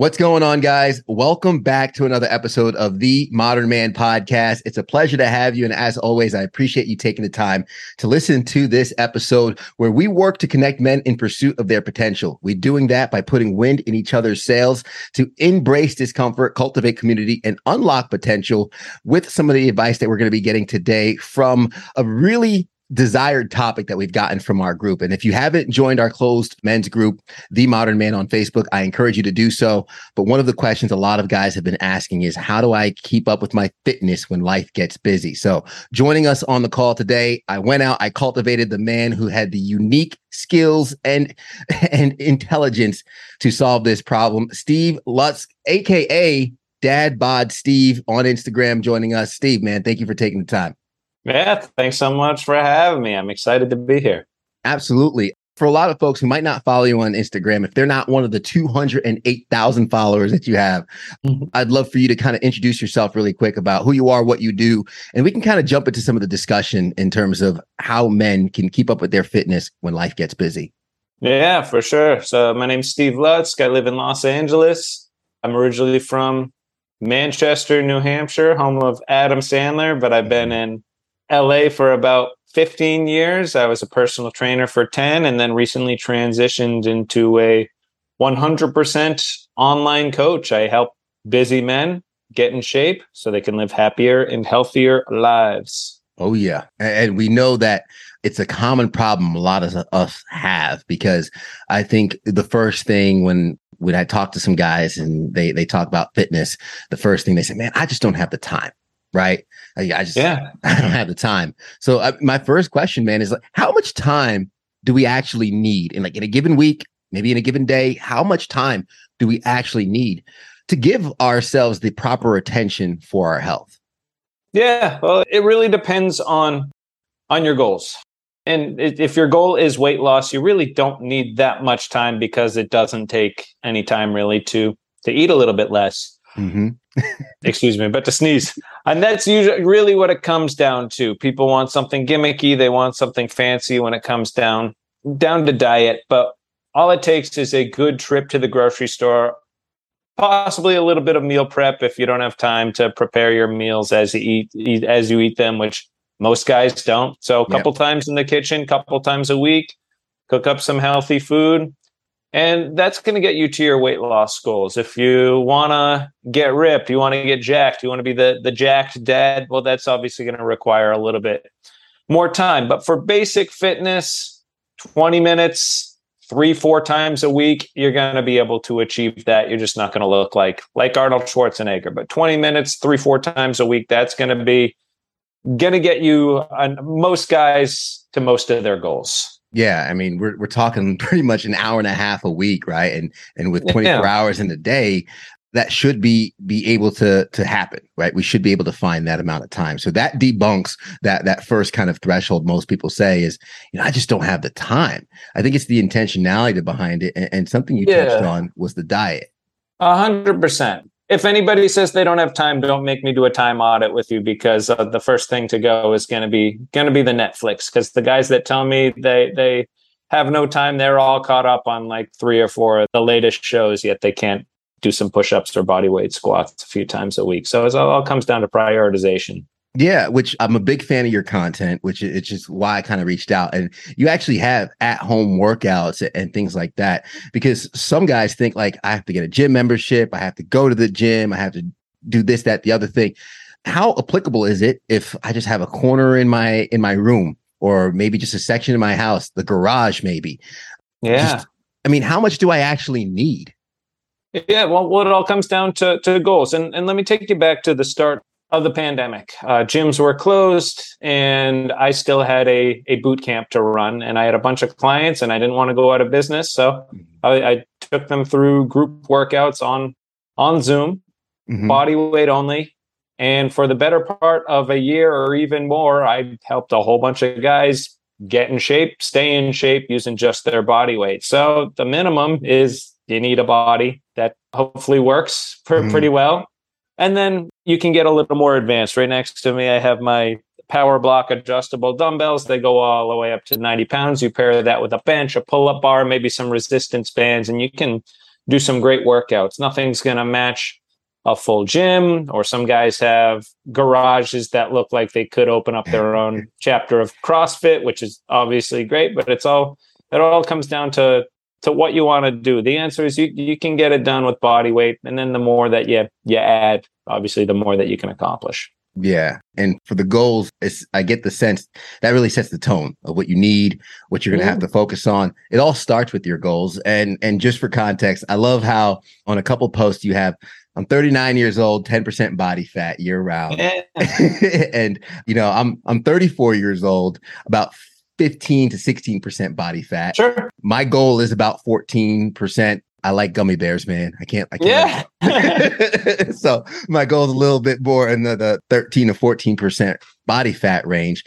What's going on, guys? Welcome back to another episode of the Modern Man Podcast. It's a pleasure to have you. And as always, I appreciate you taking the time to listen to this episode where we work to connect men in pursuit of their potential. We're doing that by putting wind in each other's sails to embrace discomfort, cultivate community, and unlock potential with some of the advice that we're going to be getting today from a really desired topic that we've gotten from our group. And if you haven't joined our closed men's group, The Modern Man on Facebook, I encourage you to do so. But one of the questions a lot of guys have been asking is how do I keep up with my fitness when life gets busy? So joining us on the call today, I went out, I cultivated the man who had the unique skills and and intelligence to solve this problem. Steve Lutz, aka Dad Bod Steve on Instagram joining us. Steve, man, thank you for taking the time. Yeah, thanks so much for having me. I'm excited to be here. Absolutely. For a lot of folks who might not follow you on Instagram, if they're not one of the 208,000 followers that you have, mm-hmm. I'd love for you to kind of introduce yourself really quick about who you are, what you do, and we can kind of jump into some of the discussion in terms of how men can keep up with their fitness when life gets busy. Yeah, for sure. So, my name's Steve Lutz. I live in Los Angeles. I'm originally from Manchester, New Hampshire, home of Adam Sandler, but I've been in LA for about 15 years. I was a personal trainer for 10 and then recently transitioned into a 100% online coach. I help busy men get in shape so they can live happier and healthier lives. Oh, yeah. And we know that it's a common problem a lot of us have because I think the first thing when when I talk to some guys and they they talk about fitness, the first thing they say, "Man, I just don't have the time." Right? I, I just yeah. I don't have the time. So uh, my first question, man, is like, how much time do we actually need in like in a given week, maybe in a given day? How much time do we actually need to give ourselves the proper attention for our health? Yeah, well, it really depends on on your goals. And if your goal is weight loss, you really don't need that much time because it doesn't take any time really to to eat a little bit less. Mm-hmm. Excuse me, but to sneeze. And that's usually really what it comes down to. People want something gimmicky, they want something fancy when it comes down down to diet, but all it takes is a good trip to the grocery store, possibly a little bit of meal prep if you don't have time to prepare your meals as you eat, eat as you eat them, which most guys don't. So a couple yep. times in the kitchen, couple times a week, cook up some healthy food, and that's going to get you to your weight loss goals. If you want to get ripped, you want to get jacked, you want to be the, the jacked dad, well, that's obviously going to require a little bit more time. But for basic fitness, 20 minutes, three, four times a week, you're going to be able to achieve that. You're just not going to look like, like Arnold Schwarzenegger. But 20 minutes, three, four times a week, that's going to be going to get you, uh, most guys, to most of their goals. Yeah, I mean, we're we're talking pretty much an hour and a half a week, right? And and with 24 yeah. hours in a day, that should be be able to to happen, right? We should be able to find that amount of time. So that debunks that that first kind of threshold most people say is, you know, I just don't have the time. I think it's the intentionality behind it, and, and something you yeah. touched on was the diet. A hundred percent if anybody says they don't have time, don't make me do a time audit with you because uh, the first thing to go is going to be going to be the Netflix because the guys that tell me they they have no time, they're all caught up on like three or four of the latest shows, yet they can't do some push-ups or body weight squats a few times a week. So it all comes down to prioritization. Yeah, which I'm a big fan of your content, which is just why I kind of reached out. And you actually have at home workouts and things like that. Because some guys think like I have to get a gym membership, I have to go to the gym, I have to do this, that, the other thing. How applicable is it if I just have a corner in my in my room or maybe just a section in my house, the garage maybe? Yeah. Just, I mean, how much do I actually need? Yeah, well, well, it all comes down to, to goals. And, and let me take you back to the start of the pandemic. Uh, gyms were closed, and I still had a, a boot camp to run, and I had a bunch of clients, and I didn't want to go out of business, so mm-hmm. I, I took them through group workouts on on Zoom, mm-hmm. body weight only. And for the better part of a year or even more, I helped a whole bunch of guys get in shape, stay in shape using just their body weight. So the minimum is you need a body that hopefully works pr- mm-hmm. pretty well and then you can get a little more advanced. Right next to me, I have my power block adjustable dumbbells. They go all the way up to 90 pounds. You pair that with a bench, a pull up bar, maybe some resistance bands, and you can do some great workouts. Nothing's going to match a full gym, or some guys have garages that look like they could open up their own chapter of CrossFit, which is obviously great, but it's all it all comes down to to what you want to do. The answer is you you can get it done with body weight, and then the more that you you add, obviously, the more that you can accomplish. Yeah. And for the goals, it's I get the sense that really sets the tone of what you need, what you're gonna have mm-hmm. to focus on. It all starts with your goals. And and just for context, I love how on a couple posts you have I'm 39 years old, 10% body fat year round. Yeah. and you know, I'm I'm 34 years old, about 15 to 16% body fat. Sure. My goal is about 14%. I like gummy bears, man. I can't I can't. Yeah. so my goal is a little bit more in the, the 13 to 14% body fat range.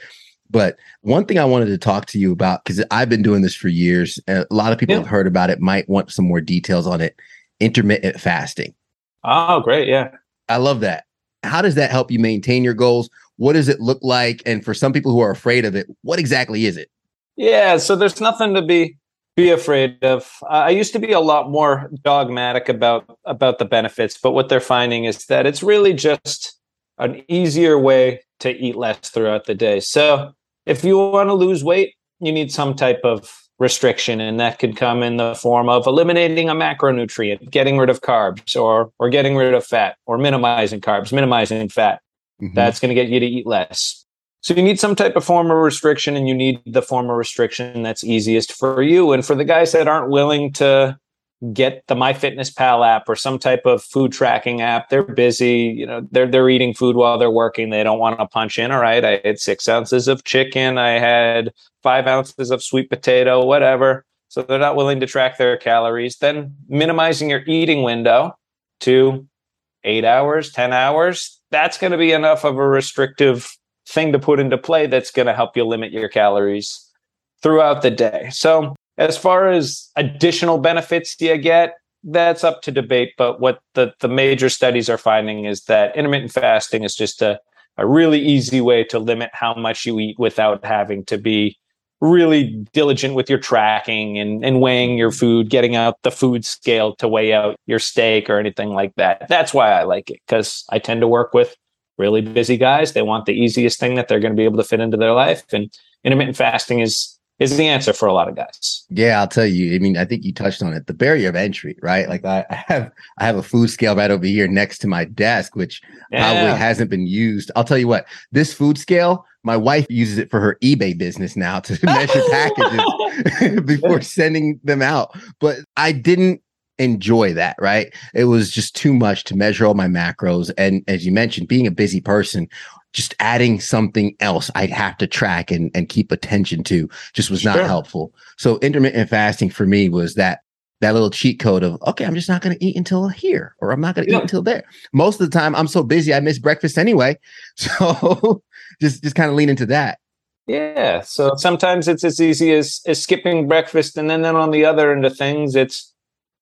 But one thing I wanted to talk to you about, because I've been doing this for years, a lot of people yeah. have heard about it, might want some more details on it. Intermittent fasting. Oh, great. Yeah. I love that. How does that help you maintain your goals? What does it look like? And for some people who are afraid of it, what exactly is it? Yeah. So there's nothing to be be afraid of. I used to be a lot more dogmatic about about the benefits, but what they're finding is that it's really just an easier way to eat less throughout the day. So if you want to lose weight, you need some type of restriction and that could come in the form of eliminating a macronutrient getting rid of carbs or or getting rid of fat or minimizing carbs minimizing fat mm-hmm. that's going to get you to eat less so you need some type of form of restriction and you need the form of restriction that's easiest for you and for the guys that aren't willing to get the MyFitnessPal app or some type of food tracking app. They're busy, you know, they're they're eating food while they're working. They don't want to punch in. All right, I had six ounces of chicken. I had five ounces of sweet potato, whatever. So they're not willing to track their calories. Then minimizing your eating window to eight hours, 10 hours. That's going to be enough of a restrictive thing to put into play that's going to help you limit your calories throughout the day. So as far as additional benefits do you get, that's up to debate. But what the, the major studies are finding is that intermittent fasting is just a, a really easy way to limit how much you eat without having to be really diligent with your tracking and, and weighing your food, getting out the food scale to weigh out your steak or anything like that. That's why I like it because I tend to work with really busy guys. They want the easiest thing that they're going to be able to fit into their life. And intermittent fasting is is the answer for a lot of guys. Yeah, I'll tell you. I mean, I think you touched on it. The barrier of entry, right? Like I, I have I have a food scale right over here next to my desk, which yeah. probably hasn't been used. I'll tell you what, this food scale, my wife uses it for her eBay business now to measure packages before sending them out. But I didn't enjoy that, right? It was just too much to measure all my macros. And as you mentioned, being a busy person, just adding something else I'd have to track and, and keep attention to just was not helpful. So intermittent fasting for me was that that little cheat code of okay, I'm just not going to eat until here, or I'm not going to yeah. eat until there. Most of the time, I'm so busy I miss breakfast anyway. So just just kind of lean into that. Yeah. So sometimes it's as easy as as skipping breakfast, and then then on the other end of things, it's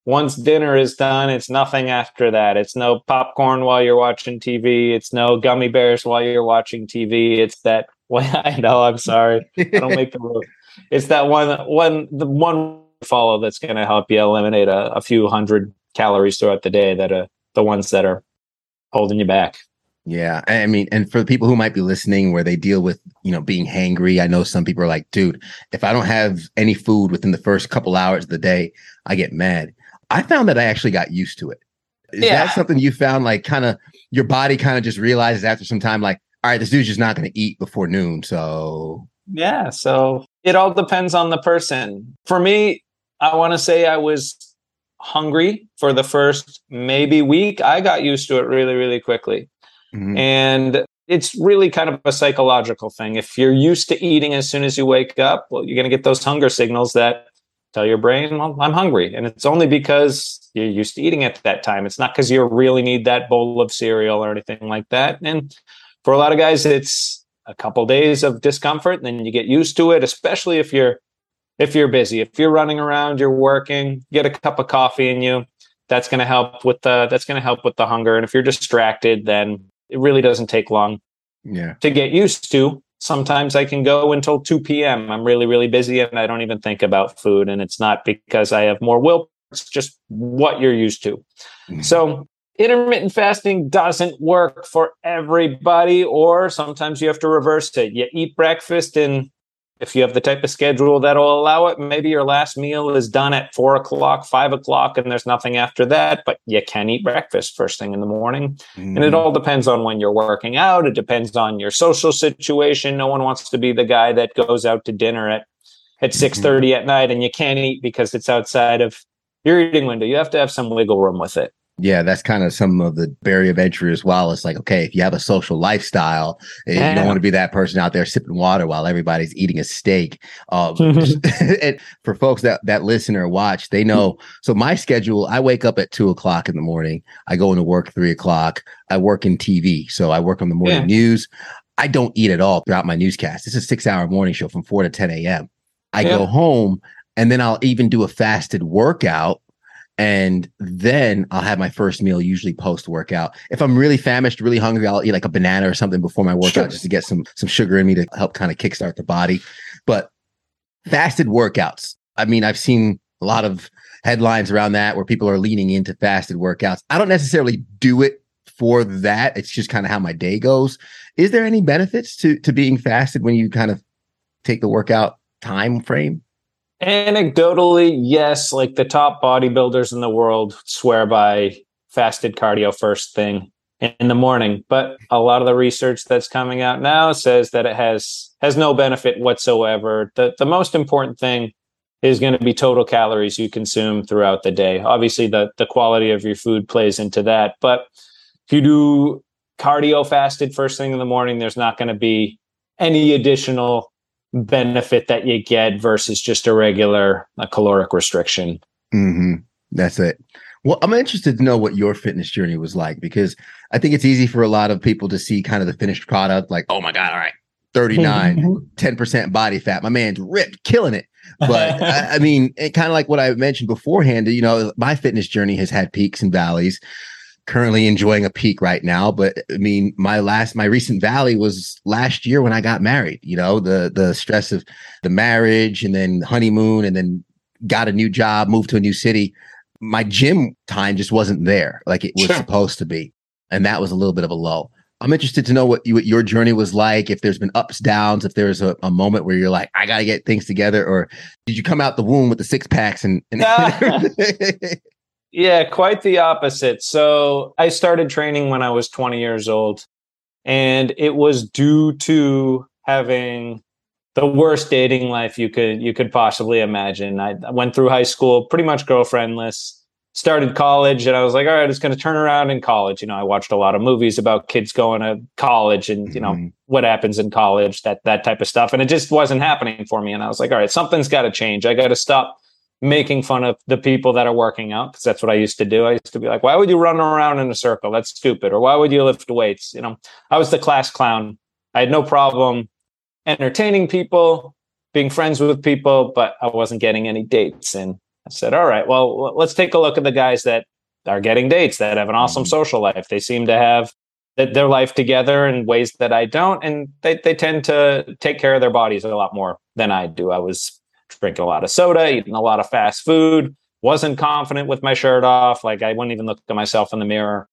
once dinner is done, it's nothing after that. It's no popcorn while you're watching TV. It's no gummy bears while you're watching TV. It's that. Well, I know. I'm sorry. I don't make the rules. It's that one. One. The one follow that's going to help you eliminate a, a, few hundred calories throughout the day. That are the ones that are holding you back. Yeah, I mean, and for the people who might be listening, where they deal with you know being hangry, I know some people are like, dude, if I don't have any food within the first couple hours of the day, I get mad I found that I actually got used to it. Is yeah. that something you found like kind of your body kind of just realizes after some time, like, all right, this dude's just not going to eat before noon. So, yeah. So it all depends on the person. For me, I want to say I was hungry for the first maybe week. I got used to it really, really quickly. Mm-hmm. And it's really kind of a psychological thing. If you're used to eating as soon as you wake up, well, you're going to get those hunger signals that tell your brain, well, I'm hungry. And it's only because you're used to eating at that time. It's not because you really need that bowl of cereal or anything like that. And for a lot of guys, it's a couple days of discomfort, and then you get used to it, especially if you're if you're busy. If you're running around, you're working, get a cup of coffee in you. That's going to help with the that's going to help with the hunger. And if you're distracted, then it really doesn't take long yeah. to get used to. sometimes I can go until 2 p.m. I'm really, really busy and I don't even think about food. And it's not because I have more will, it's just what you're used to. Mm-hmm. So intermittent fasting doesn't work for everybody, or sometimes you have to reverse it. You eat breakfast and if you have the type of schedule that'll allow it, maybe your last meal is done at four o'clock, five o'clock, and there's nothing after that, but you can eat breakfast first thing in the morning. Mm. And it mm-hmm. all depends on when you're working out. It depends on your social situation. No one wants to be the guy that goes out to dinner at, at 6 mm-hmm. 30 at night and you can't eat because it's outside of your eating window. You have to have some wiggle room with it. Yeah, that's kind of some of the barrier of entry as well. It's like, okay, if you have a social lifestyle, yeah. you don't want to be that person out there sipping water while everybody's eating a steak. Um, and for folks that that listen or watch, they know. So my schedule, I wake up at two o'clock in the morning. I go into work three o'clock. I work in TV, so I work on the morning yeah. news. I don't eat at all throughout my newscast. It's a six-hour morning show from four to ten a.m. I yeah. go home and then I'll even do a fasted workout and then I'll have my first meal usually post workout. If I'm really famished, really hungry, I'll eat like a banana or something before my workout sure. just to get some some sugar in me to help kind of kickstart the body. But fasted workouts. I mean, I've seen a lot of headlines around that where people are leaning into fasted workouts. I don't necessarily do it for that. It's just kind of how my day goes. Is there any benefits to to being fasted when you kind of take the workout time frame? Anecdotally, yes, like the top bodybuilders in the world swear by fasted cardio first thing in the morning, but a lot of the research that's coming out now says that it has has no benefit whatsoever. The the most important thing is going to be total calories you consume throughout the day. Obviously, the the quality of your food plays into that, but if you do cardio fasted first thing in the morning, there's not going to be any additional benefit that you get versus just a regular a caloric restriction. Mm-hmm. That's it. Well, I'm interested to know what your fitness journey was like because I think it's easy for a lot of people to see kind of the finished product, like, oh my God, all right, 39, 10% body fat. My man's ripped, killing it. But I, I, mean, it kind of like what I mentioned beforehand, you know, my fitness journey has had peaks and valleys currently enjoying a peak right now. But I mean, my last, my recent valley was last year when I got married. You know, the the stress of the marriage and then honeymoon and then got a new job, moved to a new city. My gym time just wasn't there like it was sure. supposed to be, and that was a little bit of a lull. I'm interested to know what, you, what your journey was like. If there's been ups, downs, if there's a, a moment where you're like, I got to get things together, or did you come out the womb with the six packs and? and Yeah, quite the opposite. So I started training when I was 20 years old, and it was due to having the worst dating life you could you could possibly imagine. I went through high school pretty much girlfriendless. Started college, and I was like, all right, it's going to turn around in college. You know, I watched a lot of movies about kids going to college and you know mm-hmm. what happens in college, that that type of stuff, and it just wasn't happening for me. And I was like, all right, something's got to change. I got to stop making fun of the people that are working out because that's what I used to do. I used to be like, why would you run around in a circle? That's stupid. Or why would you lift weights? You know, I was the class clown. I had no problem entertaining people, being friends with people, but I wasn't getting any dates. And I said, all right, well, let's take a look at the guys that are getting dates that have an awesome mm-hmm. social life. They seem to have their life together in ways that I don't. And they, they tend to take care of their bodies a lot more than I do. I was drinking a lot of soda, eating a lot of fast food, wasn't confident with my shirt off. Like I wouldn't even look at myself in the mirror.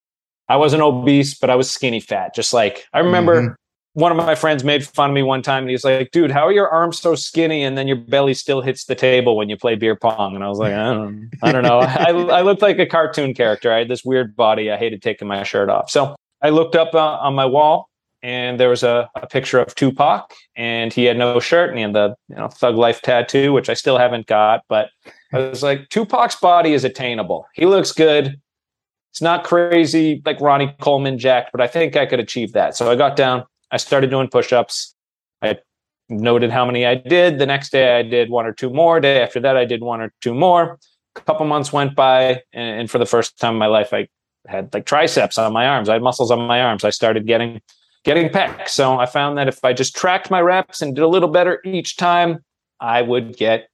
I wasn't obese, but I was skinny fat. Just like I remember mm-hmm. one of my friends made fun of me one time and he was like, dude, how are your arms so skinny? And then your belly still hits the table when you play beer pong. And I was like, I don't, I don't know. I, I looked like a cartoon character. I had this weird body. I hated taking my shirt off. So I looked up uh, on my wall and there was a, a, picture of Tupac, and he had no shirt, and he had the you know Thug Life tattoo, which I still haven't got. But I was like, Tupac's body is attainable. He looks good. It's not crazy like Ronnie Coleman jacked, but I think I could achieve that. So I got down. I started doing push-ups. I noted how many I did. The next day, I did one or two more. Day after that, I did one or two more. A couple months went by, and, and for the first time in my life, I had like triceps on my arms. I had muscles on my arms. I started getting getting pecs. So I found that if I just tracked my reps and did a little better each time, I would get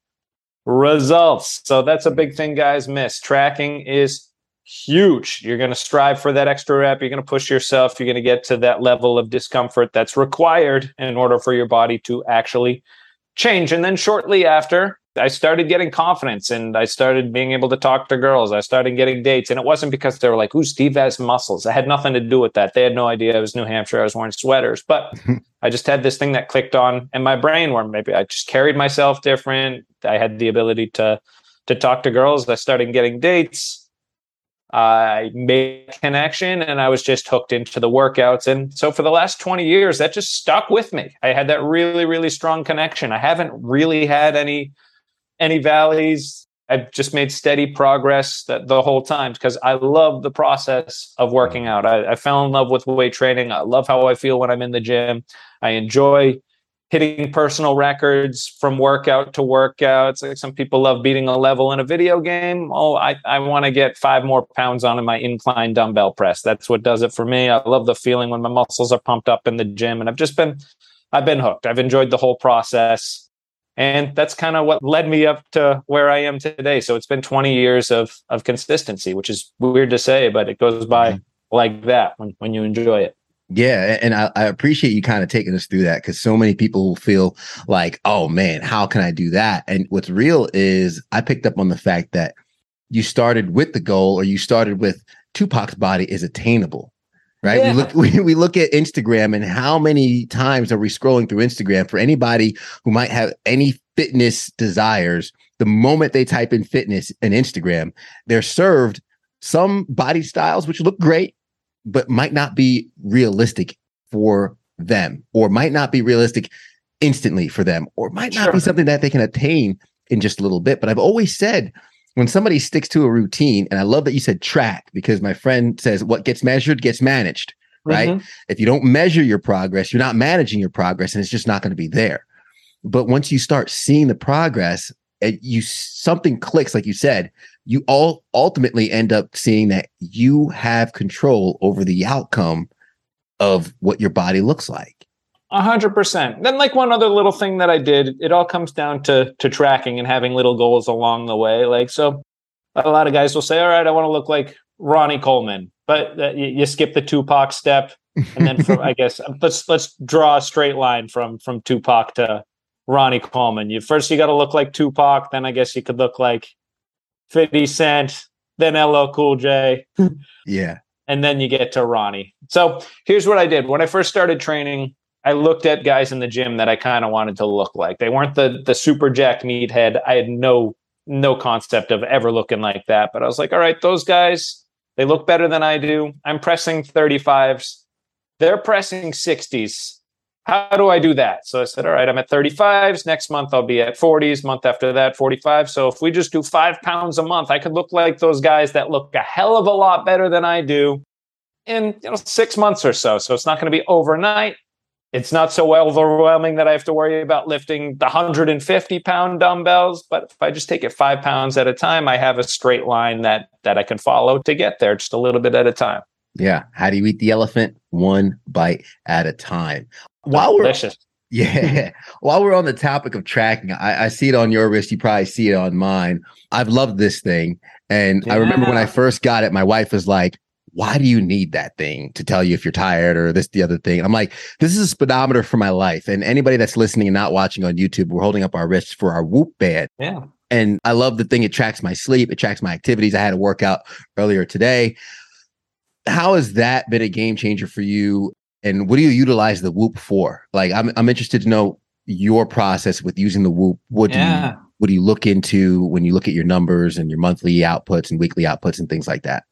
results. So that's a big thing guys miss. Tracking is huge. You're going to strive for that extra rep. You're going to push yourself. You're going to get to that level of discomfort that's required in order for your body to actually change. And then shortly after, I started getting confidence and I started being able to talk to girls. I started getting dates. And it wasn't because they were like, Ooh, Steve has muscles. I had nothing to do with that. They had no idea it was New Hampshire. I was wearing sweaters. But I just had this thing that clicked on in my brain where maybe I just carried myself different. I had the ability to to talk to girls. I started getting dates. I made connection and I was just hooked into the workouts. And so for the last 20 years, that just stuck with me. I had that really, really strong connection. I haven't really had any any valleys. I've just made steady progress that the whole time because I love the process of working out. I, I fell in love with weight training. I love how I feel when I'm in the gym. I enjoy hitting personal records from workout to workout. Like some people love beating a level in a video game. Oh, I, I want to get five more pounds on in my incline dumbbell press. That's what does it for me. I love the feeling when my muscles are pumped up in the gym. And I've just been I've been hooked. I've enjoyed the whole process. And that's kind of what led me up to where I am today. So it's been 20 years of of consistency, which is weird to say, but it goes by mm-hmm. like that when, when you enjoy it. Yeah, and I, I, appreciate you kind of taking us through that because so many people feel like, oh man, how can I do that? And what's real is I picked up on the fact that you started with the goal or you started with Tupac's body is attainable. Right. Yeah. We look we, we look at Instagram and how many times are we scrolling through Instagram for anybody who might have any fitness desires, the moment they type in fitness and Instagram, they're served some body styles which look great but might not be realistic for them or might not be realistic instantly for them or might not sure. be something that they can attain in just a little bit. But I've always said when somebody sticks to a routine, and I love that you said track because my friend says what gets measured gets managed, right? Mm-hmm. If you don't measure your progress, you're not managing your progress and it's just not going to be there. But once you start seeing the progress, you something clicks, like you said, you all ultimately end up seeing that you have control over the outcome of what your body looks like. A hundred percent. Then, like one other little thing that I did, it all comes down to to tracking and having little goals along the way. Like, so a lot of guys will say, "All right, I want to look like Ronnie Coleman," but uh, you, you, skip the Tupac step, and then from, I guess let's let's draw a straight line from from Tupac to Ronnie Coleman. You first you got to look like Tupac, then I guess you could look like 50 Cent, then LL Cool J. yeah. And then you get to Ronnie. So here's what I did. When I first started training, I looked at guys in the gym that I kind of wanted to look like. They weren't the the super jacked meathead. I had no no concept of ever looking like that. But I was like, all right, those guys, they look better than I do. I'm pressing 35s. They're pressing 60s how do I do that? So I said, all right, I'm at 35s. Next month I'll be at 40s. Month after that, 45. So if we just do five pounds a month, I could look like those guys that look a hell of a lot better than I do in you know six months or so. So it's not going to be overnight. It's not so overwhelming that I have to worry about lifting the 150 pound dumbbells. But if I just take it five pounds at a time, I have a straight line that that I can follow to get there just a little bit at a time. Yeah. How do you eat the elephant? One bite at a time. While we're yeah, while we're on the topic of tracking, I, I, see it on your wrist. You probably see it on mine. I've loved this thing, and yeah. I remember when I first got it, my wife was like, "Why do you need that thing to tell you if you're tired or this the other thing?" I'm like, "This is a speedometer for my life." And anybody that's listening and not watching on YouTube, we're holding up our wrists for our Whoop band. Yeah. And I love the thing. It tracks my sleep. It tracks my activities. I had a workout earlier today. How has that been a game changer for you and what do you utilize the Whoop for? Like, I'm I'm interested to know your process with using the Whoop. What do yeah. you what do you look into when you look at your numbers and your monthly outputs and weekly outputs and things like that?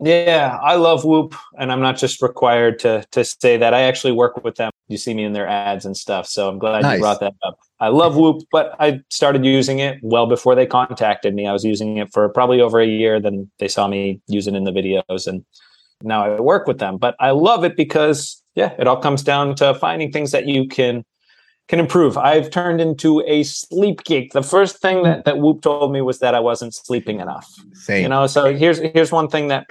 Yeah, I love Whoop, and I'm not just required to to say that. I actually work with them. You see me in their ads and stuff, so I'm glad nice. you brought that up. I love Whoop, but I started using it well before they contacted me. I was using it for probably over a year. Then they saw me using it in the videos, and now I work with them. But I love it because yeah, it all comes down to finding things that you can can improve. I've turned into a sleep geek. The first thing that, that Whoop told me was that I wasn't sleeping enough. Same. You know, so here's here's one thing that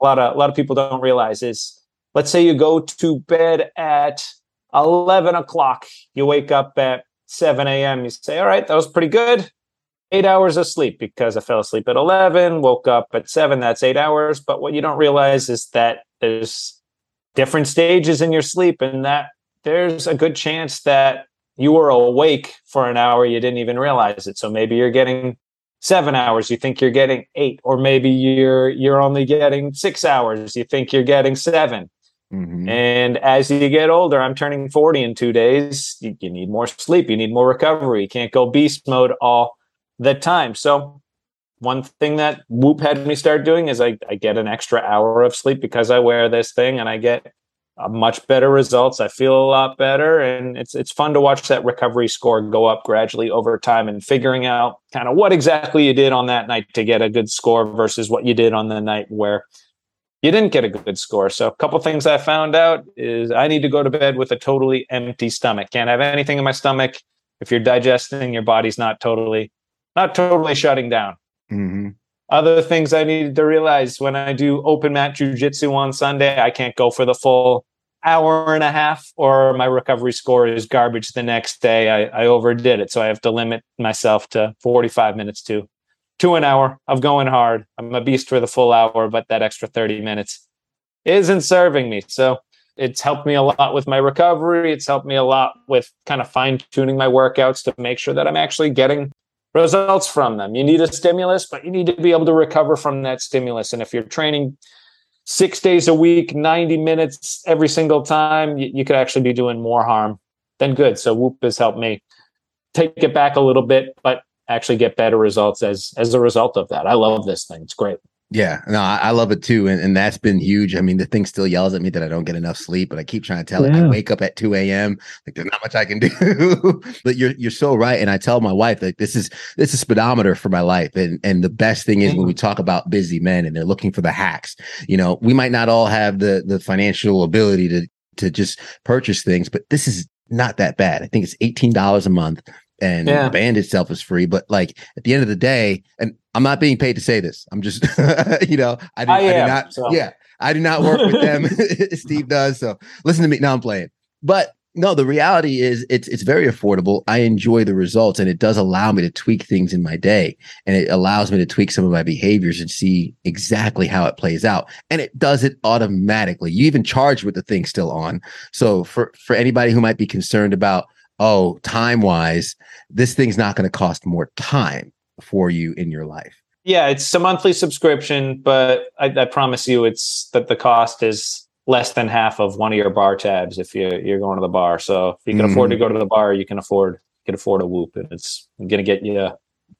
a lot of a lot of people don't realize is let's say you go to bed at 11 o'clock, you wake up at 7 a.m. You say, all right, that was pretty good. eight hours of sleep because I fell asleep at 11, woke up at seven. That's eight hours. But what you don't realize is that there's different stages in your sleep, and that there's a good chance that you were awake for an hour. You didn't even realize it. So maybe you're getting seven hours. You think you're getting eight, or maybe you're you're only getting six hours. You think you're getting 7 mm-hmm. And as you get older, I'm turning 40 in two days. You, you need more sleep. You need more recovery. You can't go beast mode all the time. So one thing that Whoop had me start doing is I, I get an extra hour of sleep because I wear this thing and I get much better results. I feel a lot better, and it's it's fun to watch that recovery score go up gradually over time, and figuring out kind of what exactly you did on that night to get a good score versus what you did on the night where you didn't get a good score. So a couple things I found out is I need to go to bed with a totally empty stomach. Can't have anything in my stomach. If you're digesting, your body's not totally not totally shutting down. Mm-hmm. Other things I needed to realize when I do open mat jujitsu on Sunday, I can't go for the full hour and a half, or my recovery score is garbage the next day. I, I overdid it, so I have to limit myself to 45 minutes to to an hour of going hard. I'm a beast for the full hour, but that extra 30 minutes isn't serving me. So it's helped me a lot with my recovery. It's helped me a lot with kind of fine tuning my workouts to make sure that I'm actually getting results from them. You need a stimulus, but you need to be able to recover from that stimulus. And if you're training six days a week, 90 minutes every single time, you, you could actually be doing more harm than good. So Whoop has helped me take it back a little bit, but actually get better results as as a result of that. I love this thing. It's great. Yeah, no, I, I love it too, and, and that's been huge. I mean, the thing still yells at me that I don't get enough sleep, but I keep trying to tell yeah. it. I wake up at two a.m. Like there's not much I can do. but you're you're so right, and I tell my wife like this is this is a speedometer for my life, and and the best thing is when we talk about busy men and they're looking for the hacks. You know, we might not all have the the financial ability to to just purchase things, but this is not that bad. I think it's eighteen dollars a month and yeah. the band itself is free. But like at the end of the day, and I'm not being paid to say this. I'm just, you know, I, do, I, I do not, so. yeah, I do not work with them. Steve does. So listen to me. Now I'm playing. But no, the reality is it's it's very affordable. I enjoy the results and it does allow me to tweak things in my day and it allows me to tweak some of my behaviors and see exactly how it plays out. And it does it automatically. You even charge with the thing still on. So for for anybody who might be concerned about oh, time wise, this thing's not going to cost more time for you in your life. Yeah, it's a monthly subscription, but I, I, promise you, it's that the cost is less than half of one of your bar tabs if you, you're going to the bar. So if you can mm-hmm. afford to mm-hmm. go to the bar, you can afford you can afford a whoop, and it's going to get you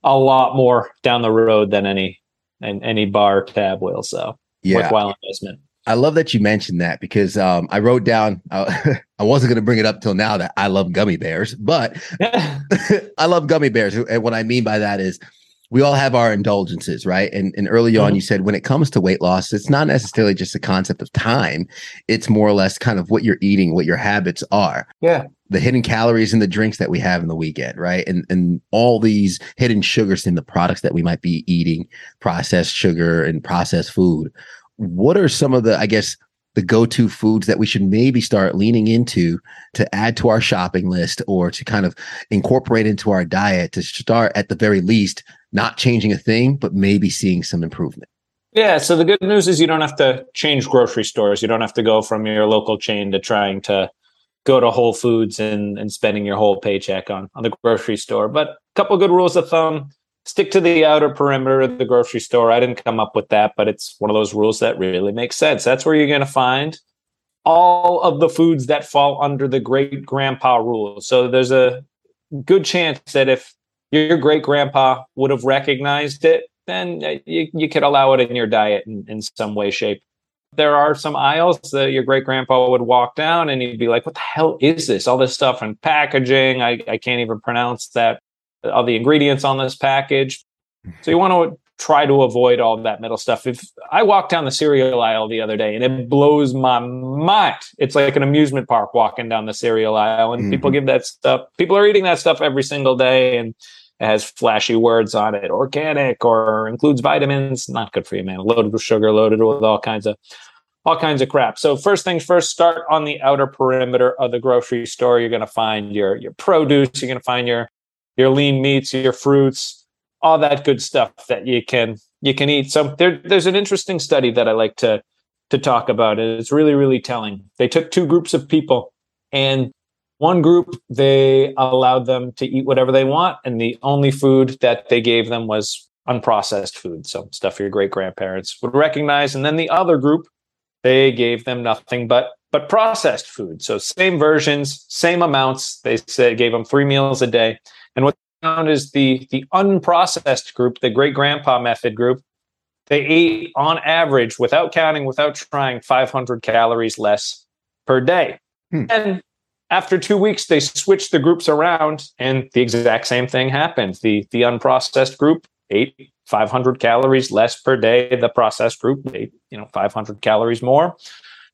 a lot more down the road than any and any bar tab will. So yeah. worthwhile investment. I love that you mentioned that because um, I wrote down. Uh, I wasn't going to bring it up till now that I love gummy bears, but I love gummy bears. And what I mean by that is we all have our indulgences, right? And and early mm-hmm. on, you said when it comes to weight loss, it's not necessarily just a concept of time. It's more or less kind of what you're eating, what your habits are. Yeah. The hidden calories in the drinks that we have in the weekend, right? And and all these hidden sugars in the products that we might be eating, processed sugar and processed food what are some of the, I guess, the go-to foods that we should maybe start leaning into to add to our shopping list or to kind of incorporate into our diet to start at the very least not changing a thing but maybe seeing some improvement? Yeah so the good news is you don't have to change grocery stores. You don't have to go from your local chain to trying to go to whole foods and, and spending your whole paycheck on, on the grocery store. But a couple good rules of thumb stick to the outer perimeter of the grocery store. I didn't come up with that, but it's one of those rules that really makes sense. That's where you're going to find all of the foods that fall under the great grandpa rule. So there's a good chance that if your great grandpa would have recognized it, then uh, you, you could allow it in your diet in, in some way, shape. There are some aisles that your great grandpa would walk down and he'd be like, What the hell is this? All this stuff and packaging. I, I can't even pronounce that all the ingredients on this package. So you want to try to avoid all that middle stuff. If I walked down the cereal aisle the other day and it blows my mind, it's like an amusement park walking down the cereal aisle, and mm-hmm. people give that stuff. People are eating that stuff every single day, and it has flashy words on it, organic or includes vitamins. Not good for you, man. Loaded with sugar, loaded with all kinds of all kinds of crap. So first things first, start on the outer perimeter of the grocery store. You're going to find your your produce. You're going to find your your lean meats, your fruits, all that good stuff that you can you can eat. So there, there's an interesting study that I like to to talk about. It's really really telling. They took two groups of people, and one group they allowed them to eat whatever they want, and the only food that they gave them was unprocessed food, so stuff your great grandparents would recognize. And then the other group, they gave them nothing but but processed food. So same versions, same amounts. They said gave them three meals a day. And what they found is the the unprocessed group, the great grandpa method group, they ate on average, without counting, without trying, 500 calories less per day. Hmm. And after two weeks, they switched the groups around, and the exact same thing happened. The the unprocessed group ate 500 calories less per day. The processed group ate, you know, 500 calories more.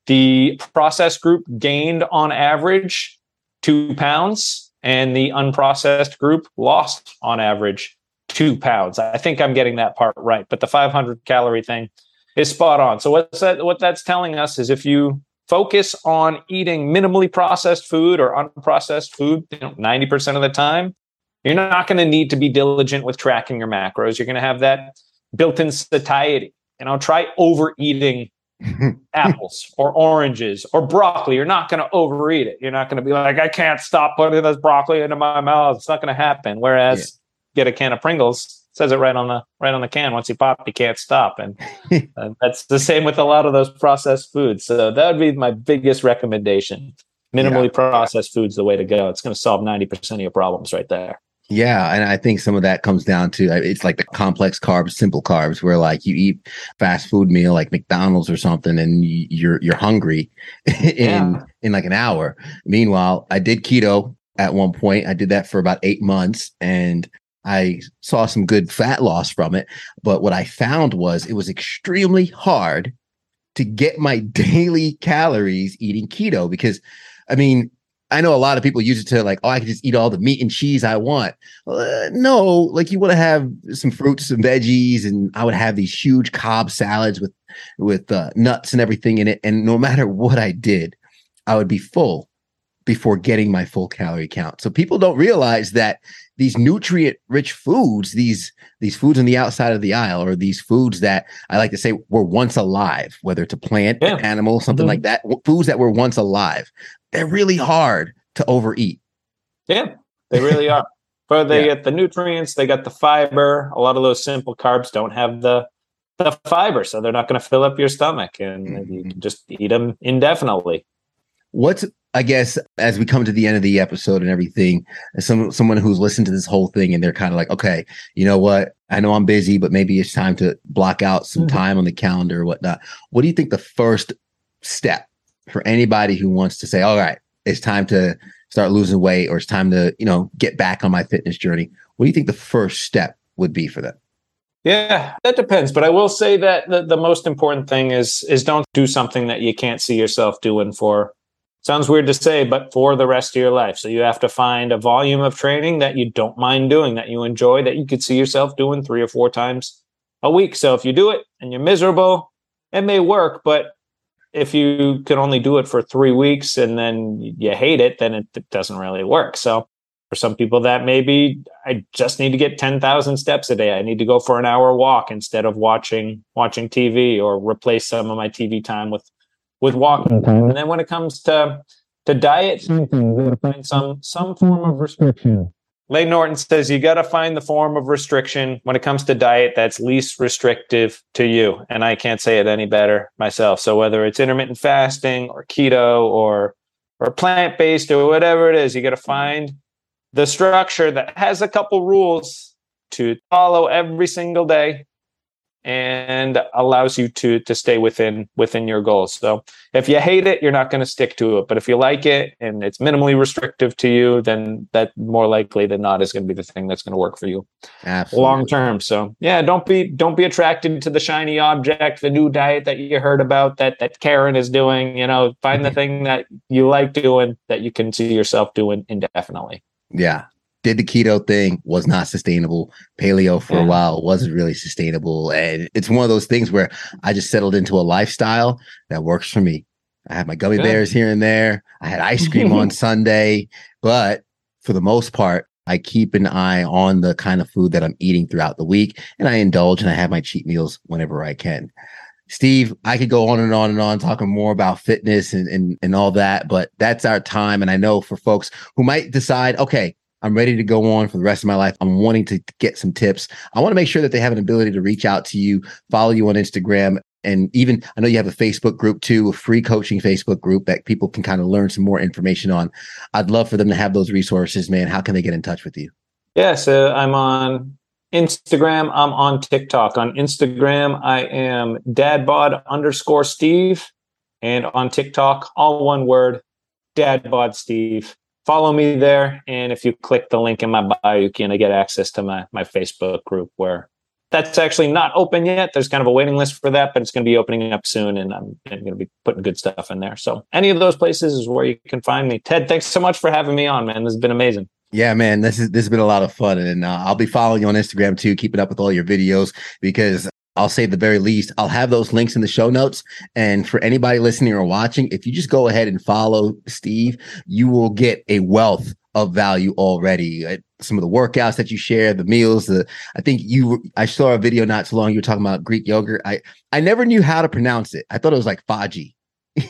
The processed group gained on average two pounds, and the unprocessed group lost on average two pounds. I think I'm getting that part right, but the 500 calorie thing is spot on. So what's that? What that's telling us is if you focus on eating minimally processed food or unprocessed food, you know, 90% of the time, you're not going to need to be diligent with tracking your macros. You're going to have that built-in satiety. And I'll try overeating apples or oranges or broccoli. You're not going to overeat it. You're not going to be like, I can't stop putting this broccoli into my mouth. It's not going to happen. Whereas yeah. get a can of Pringles, says it right on the right on the can. Once you pop, you can't stop. And uh, that's the same with a lot of those processed foods. So that would be my biggest recommendation. Minimally yeah. processed foods the way to go. It's going to solve 90% of your problems right there. Yeah, and I think some of that comes down to uh, it's like the complex carbs, simple carbs, where like you eat fast food meal like McDonald's or something, and you're you're hungry in yeah. in like an hour. Meanwhile, I did keto at one point. I did that for about eight months, and I saw some good fat loss from it. But what I found was it was extremely hard to get my daily calories eating keto because, I mean, I know a lot of people use it to like, oh, I can just eat all the meat and cheese I want. Uh, no, like you want to have some fruits, some veggies, and I would have these huge Cobb salads with with uh, nuts and everything in it. And no matter what I did, I would be full before getting my full calorie count. So people don't realize that these nutrient rich foods, these these foods on the outside of the aisle, or these foods that I like to say were once alive, whether it's a plant, yeah. an animal, something mm-hmm. like that, foods that were once alive they're really hard to overeat. Yeah, they really are. But they yeah. get the nutrients, they got the fiber. A lot of those simple carbs don't have the the fiber, so they're not going to fill up your stomach, and mm-hmm. you can just eat them indefinitely. What's I guess as we come to the end of the episode and everything, some someone who's listened to this whole thing and they're kind of like, okay, you know what? I know I'm busy, but maybe it's time to block out some mm-hmm. time on the calendar or whatnot. What do you think the first step for anybody who wants to say, all right, it's time to start losing weight or it's time to, you know, get back on my fitness journey. What do you think the first step would be for them? Yeah, that depends. But I will say that the, the most important thing is is don't do something that you can't see yourself doing for sounds weird to say, but for the rest of your life. So you have to find a volume of training that you don't mind doing, that you enjoy, that you could see yourself doing three or four times a week. So if you do it and you're miserable, it may work, but if you can only do it for three weeks and then you hate it, then it, doesn't really work. So for some people that maybe I just need to get 10,000 steps a day. I need to go for an hour walk instead of watching watching TV or replace some of my TV time with with walking. time. And then when it comes to to diet, you gotta find some some form of restriction. Layne Norton says you got to find the form of restriction when it comes to diet that's least restrictive to you. And I can't say it any better myself. So whether it's intermittent fasting or keto or or plant based or whatever it is, you got to find the structure that has a couple rules to follow every single day and allows you to to stay within within your goals. So if you hate it, you're not going to stick to it. But if you like it and it's minimally restrictive to you, then that more likely than not is going to be the thing that's going to work for you long term. So yeah, don't be don't be attracted to the shiny object, the new diet that you heard about that that Karen is doing. You know, find the mm-hmm. thing that you like doing that you can see yourself doing indefinitely. Yeah, did the keto thing was not sustainable paleo for yeah. a while wasn't really sustainable and it's one of those things where i just settled into a lifestyle that works for me i had my gummy bears here and there i had ice cream on sunday but for the most part I keep an eye on the kind of food that I'm eating throughout the week and I indulge and I have my cheat meals whenever I can. Steve, I could go on and on and on talking more about fitness and, and, and all that, but that's our time. And I know for folks who might decide, okay, I'm ready to go on for the rest of my life. I'm wanting to get some tips. I want to make sure that they have an ability to reach out to you, follow you on Instagram. And even I know you have a Facebook group too, a free coaching Facebook group that people can kind of learn some more information on. I'd love for them to have those resources, man. How can they get in touch with you? Yeah, so I'm on Instagram. I'm on TikTok. On Instagram, I am dadbod underscore Steve. And on TikTok, all one word, dadbod Steve. Follow me there. And if you click the link in my bio, you can get access to my, my Facebook group where that's actually not open yet. There's kind of a waiting list for that, but it's going to be opening up soon. And I'm, I'm going to be putting good stuff in there. So any of those places is where you can find me. Ted, thanks so much for having me on, man. This has been amazing. Yeah, man, this is this has been a lot of fun, and uh, I'll be following you on Instagram too, keeping up with all your videos because I'll say the very least, I'll have those links in the show notes. And for anybody listening or watching, if you just go ahead and follow Steve, you will get a wealth of value already. Uh, some of the workouts that you share, the meals, the I think you I saw a video not too long. You were talking about Greek yogurt. I I never knew how to pronounce it. I thought it was like Faji.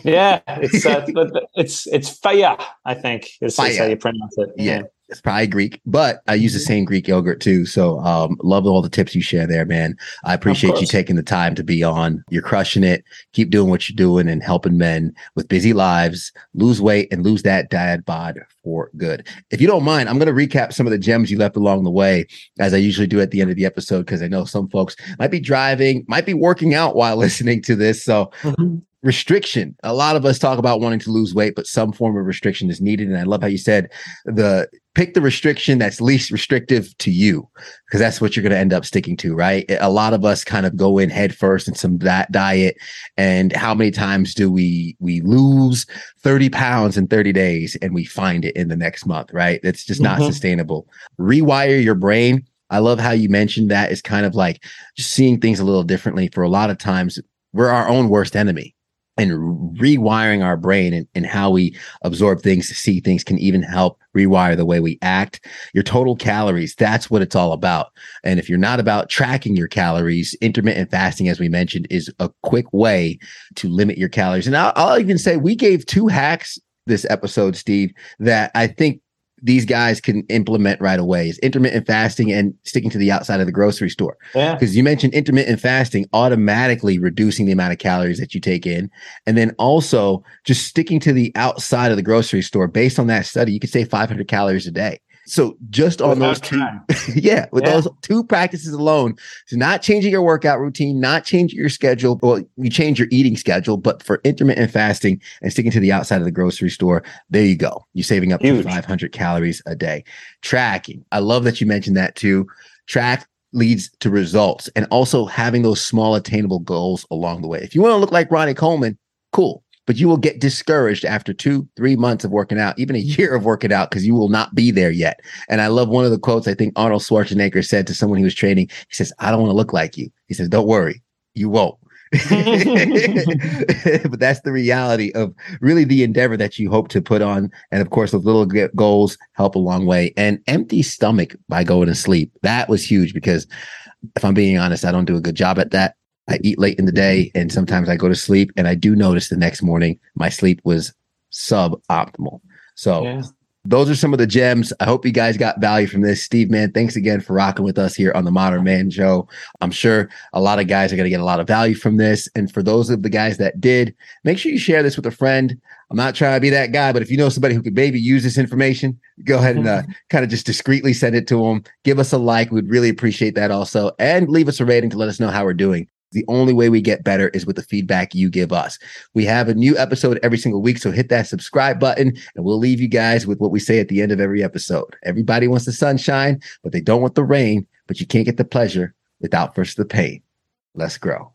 yeah, it's uh, it's it's faya. I think is, is how you pronounce it. Yeah. yeah it's probably Greek, but I use the mm-hmm. same Greek yogurt too. So um, love all the tips you share there, man. I appreciate you taking the time to be on. You're crushing it. Keep doing what you're doing and helping men with busy lives lose weight and lose that dad bod for good. If you don't mind, I'm going to recap some of the gems you left along the way, as I usually do at the end of the episode, because I know some folks might be driving, might be working out while listening to this. So mm-hmm restriction. A lot of us talk about wanting to lose weight, but some form of restriction is needed. And I love how you said the pick the restriction that's least restrictive to you, because that's what you're going to end up sticking to, right? A lot of us kind of go in head first in some that diet. And how many times do we we lose 30 pounds in 30 days and we find it in the next month, right? It's just not mm-hmm. sustainable. Rewire your brain. I love how you mentioned that is kind of like just seeing things a little differently. For a lot of times, we're our own worst enemy and rewiring our brain and, and how we absorb things, see things can even help rewire the way we act. Your total calories, that's what it's all about. And if you're not about tracking your calories, intermittent fasting, as we mentioned, is a quick way to limit your calories. And I'll, I'll even say we gave two hacks this episode, Steve, that I think these guys can implement right away is intermittent fasting and sticking to the outside of the grocery store. Yeah. Because you mentioned intermittent fasting automatically reducing the amount of calories that you take in. And then also just sticking to the outside of the grocery store. Based on that study, you could save 500 calories a day. So just on those two, yeah, with yeah. those two practices alone, so not changing your workout routine, not changing your schedule. Well, you change your eating schedule, but for intermittent fasting and sticking to the outside of the grocery store, there you go. You're saving up Huge. to 500 calories a day. Tracking. I love that you mentioned that too. Track leads to results and also having those small attainable goals along the way. If you want to look like Ronnie Coleman, cool but you will get discouraged after two, three months of working out, even a year of working out, because you will not be there yet. And I love one of the quotes I think Arnold Schwarzenegger said to someone he was training. He says, I don't want to look like you. He says, Don't worry, you won't. but that's the reality of really the endeavor that you hope to put on. And of course, those little goals help a long way. And empty stomach by going to sleep. That was huge because if I'm being honest, I don't do a good job at that. I eat late in the day and sometimes I go to sleep and I do notice the next morning my sleep was suboptimal. So yeah. those are some of the gems. I hope you guys got value from this. Steve, man, thanks again for rocking with us here on the Modern Man Show. I'm sure a lot of guys are going to get a lot of value from this. And for those of the guys that did, make sure you share this with a friend. I'm not trying to be that guy, but if you know somebody who could maybe use this information, go ahead and uh, kind of just discreetly send it to them. Give us a like. We'd really appreciate that also. And leave us a rating to let us know how we're doing. The only way we get better is with the feedback you give us. We have a new episode every single week, so hit that subscribe button and we'll leave you guys with what we say at the end of every episode. Everybody wants the sunshine, but they don't want the rain, but you can't get the pleasure without first the pain. Let's grow.